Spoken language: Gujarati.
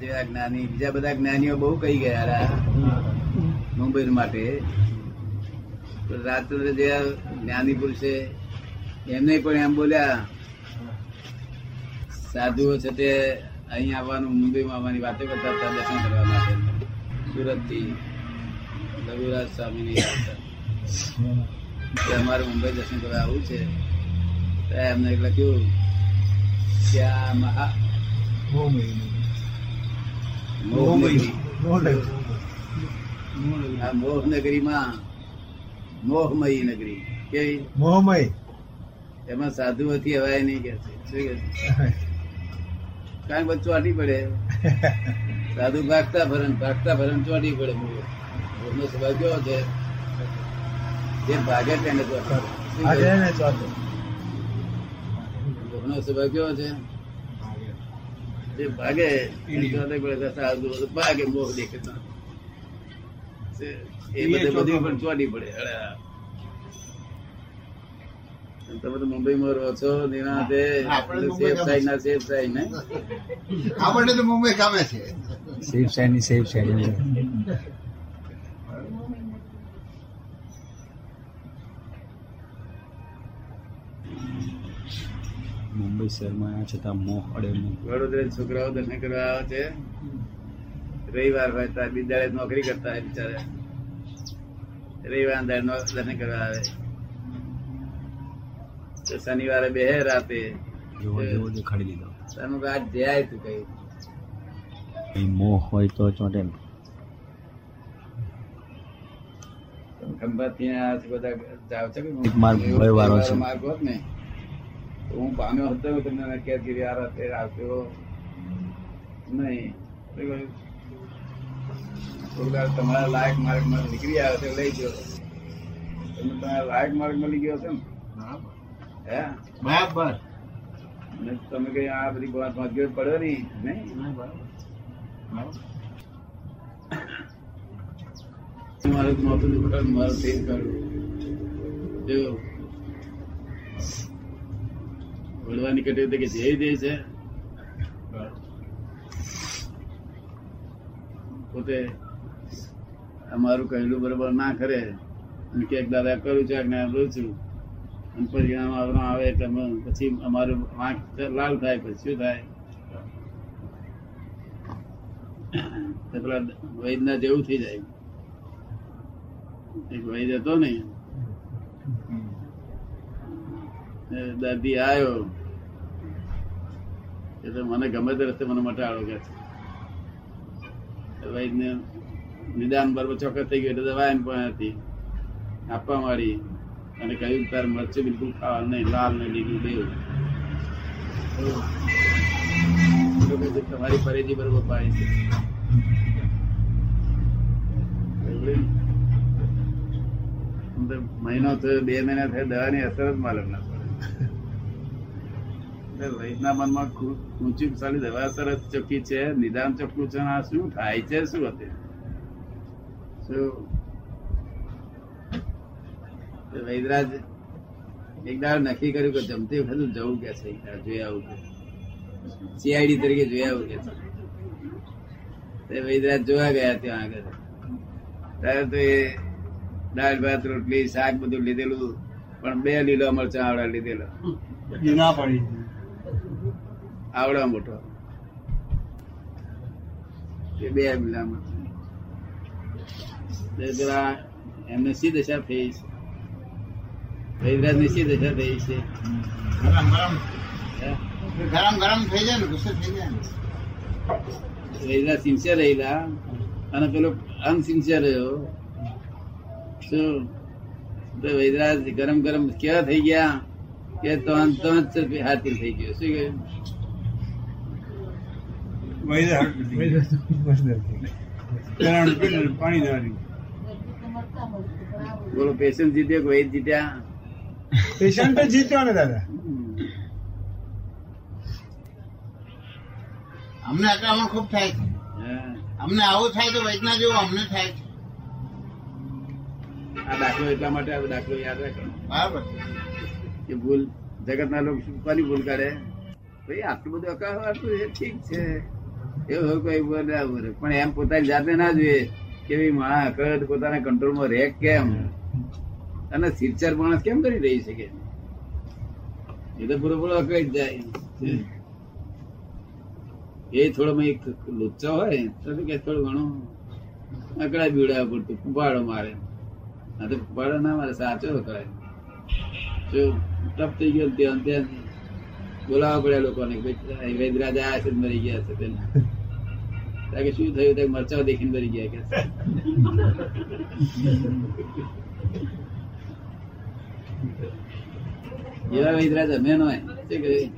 જેવા જ્ઞાની, બીજા બધા જ્ઞાનીઓ બહુ કહી ગયા મુંબઈ માટે. રાત્રે જે જ્ઞાની પુરુષે એમને પણ એમ બોલ્યા, સાધુઓ છે તે અહીં આવવાનું, મુંબઈમાં આવવાની વાતો કરતા હતા દર્શન કરવા માટે. સુરતથી રઘુરાજ સ્વામીની અમારે મુંબઈ દર્શન કરવા આવવું છે. એમને લખ્યું કે આ મહા આ મોહ નગરીમાં મોહમયી નગરી. કેવી મોહમય. એમાં સાધુઓથી હવાય નહીં કે છે? કારણ બધું ચોટી પડે. સાધુ ભાગતા ભરણ ભાગતા ભરણ ચોટી પડે. મોહનો સ્વભાવ કેવો છે? જે ભાગે તેને ચોટે. મોહનો સ્વભાવ કેવો છે? જે ભાગે ભાગે મોહ દેખે એ બધે બધી પણ ચોટી પડે તમે તો મુંબઈમાં રહો છો નિરાંતે સેફ ગમે સાઈડ ના સેફ સાઈડ ને. આપણને તો મુંબઈ કામે છે. સેફ સાઈડની સેફ સાઈડ મુંબઈ શહેરમાં આવ્યા છતાં મોહ અડે નહીં વડોદરા છોકરાઓ દર્શન કરવા આવે છે. રવિવાર હોય બિદ્યાલય નોકરી કરતા હોય બિચારા. રવિવાર દર્શન કરવા આવે. તો શનિવારે બે રાતે. દેખાડી દીધો. કહો, આજ જાય તું કઈ. મોહ હોય તો ચોટે ખંભાતથી બધા જાવ છો માર્ગ ભય છે. માર્ગ હોત ને. હું પામ્યો હતો તમને કેદ કરી આ રાતે આવતો નહીં. તમારા લાયક માર્ગમાં નીકળી આવે છે લઈ ગયો. તમે તમારા લાયક માર્ગ મળી ગયો છે ને હે? બરાબર. તમે કઈ આ બધી વાત વાંચ્યો પડ્યો નહીં નહીં? મારું દુખે મારું તેલ કાઢું કટી કટે કે જય દે છે. પોતે અમારું કહેલું બરોબર ના કરે. અને કે દાદા કરું છું આજ્ઞા લઉં છું. અને પરિણામ આવરણ આવે એટલે પછી અમારું આંખ લાલ થાય પછી શું થાય? પેલા વૈદના જેવું થઈ જાય. એક વૈદ હતો ને દર્દી આવ્યો. એટલે મને ગમે તે રસ્તે મને મટાડો કે છે. નિદાન બરોબર ચોક્કસ થઈ ગયું એટલે દવા એમ પણ હતી. આપવા માંડી અને કહ્યું તાર મરચું બિલકુલ ખાવા નહીં, લાલ ને લીલું દેવું તમારી પરેજી બરોબર પાડી છે. મહિનો થયો, બે મહિના થયો, દવાની અસર જ માલુમ ના પડે વૈદના મનમાં ઊંચી સારી દવા સરસ ચોખ્ખી છે, નિદાન ચોખ્ખું છે આ શું થાય છે, શું હતું? વૈદરાજ એક દાડ નક્કી કર્યું કે જમતી વખતે જવું કે છે જોઈ આવું કે સીઆઈડી તરીકે જોઈ આવું કે છે. વૈદરાજ જોવા ગયા ત્યાં આગળ. ત્યારે તો એ દાળ, ભાત, રોટલી, શાક બધું લીધેલું, પણ બે લીલો મરચા આવડા લીધેલા. ના પડી. આવડા મોટો. એ બે પેલા એમને સી દશા થઈ છે? વૈદરાજની સી દશા થઈ છે? ગરમ ગરમ. ગરમ ગરમ થઈ જાય ને ગુસ્સે થઈ જાય વૈદરાજ સિન્સિયર રહેલા અને પેલો અનસિન્સિયર રહ્યો. શું વૈદરાજ ગરમ ગરમ કેવા થઈ ગયા? કે તો હાથી થઈ ગયો. શું કહ્યું? પાણી બોલો પેશન્ટ જીત્યો વૈદ જીત્યા? પેશન્ટ જીત્યો ને દાદા. અમને આક્રમણ ખૂબ થાય છે. અમને આવું થાય તો વૈદના જેવું અમને થાય છે. આ દાખલો એટલા માટે આ દાખલો યાદ રાખો. બરાબર. કે ભૂલ જગતના લોકો શું કોની ભૂલ કાઢે ભાઈ આટલું બધું અકાળ આટલું એ ઠીક છે. એવું કોઈ બોલે પણ એમ પોતાની જાતે ના જોઈએ કેવી માણસ અકળ પોતાના કંટ્રોલમાં રહે કેમ? અને સિરચાર માણસ કેમ કરી રહી શકે? એ તો પૂરો પૂરો અકળી જ જાય. એ થોડો લુચ્ચો હોય તો કે થોડું ઘણું અકડા બીવડાવવા પડતું કુપાડો મારે. આ તો કુપાડો ના મારે, સાચો અકળાય જો ટપ થઈ ગયો ત્યાં ત્યાં બોલાવવા પડ્યા લોકોને કે રાજા છે ને મરી ગયા છે તેને કે શું થયું? તે મરચાઓ દેખીને મરી ગયા કે એવા વૈદરાજ અમે નો શું કહ્યું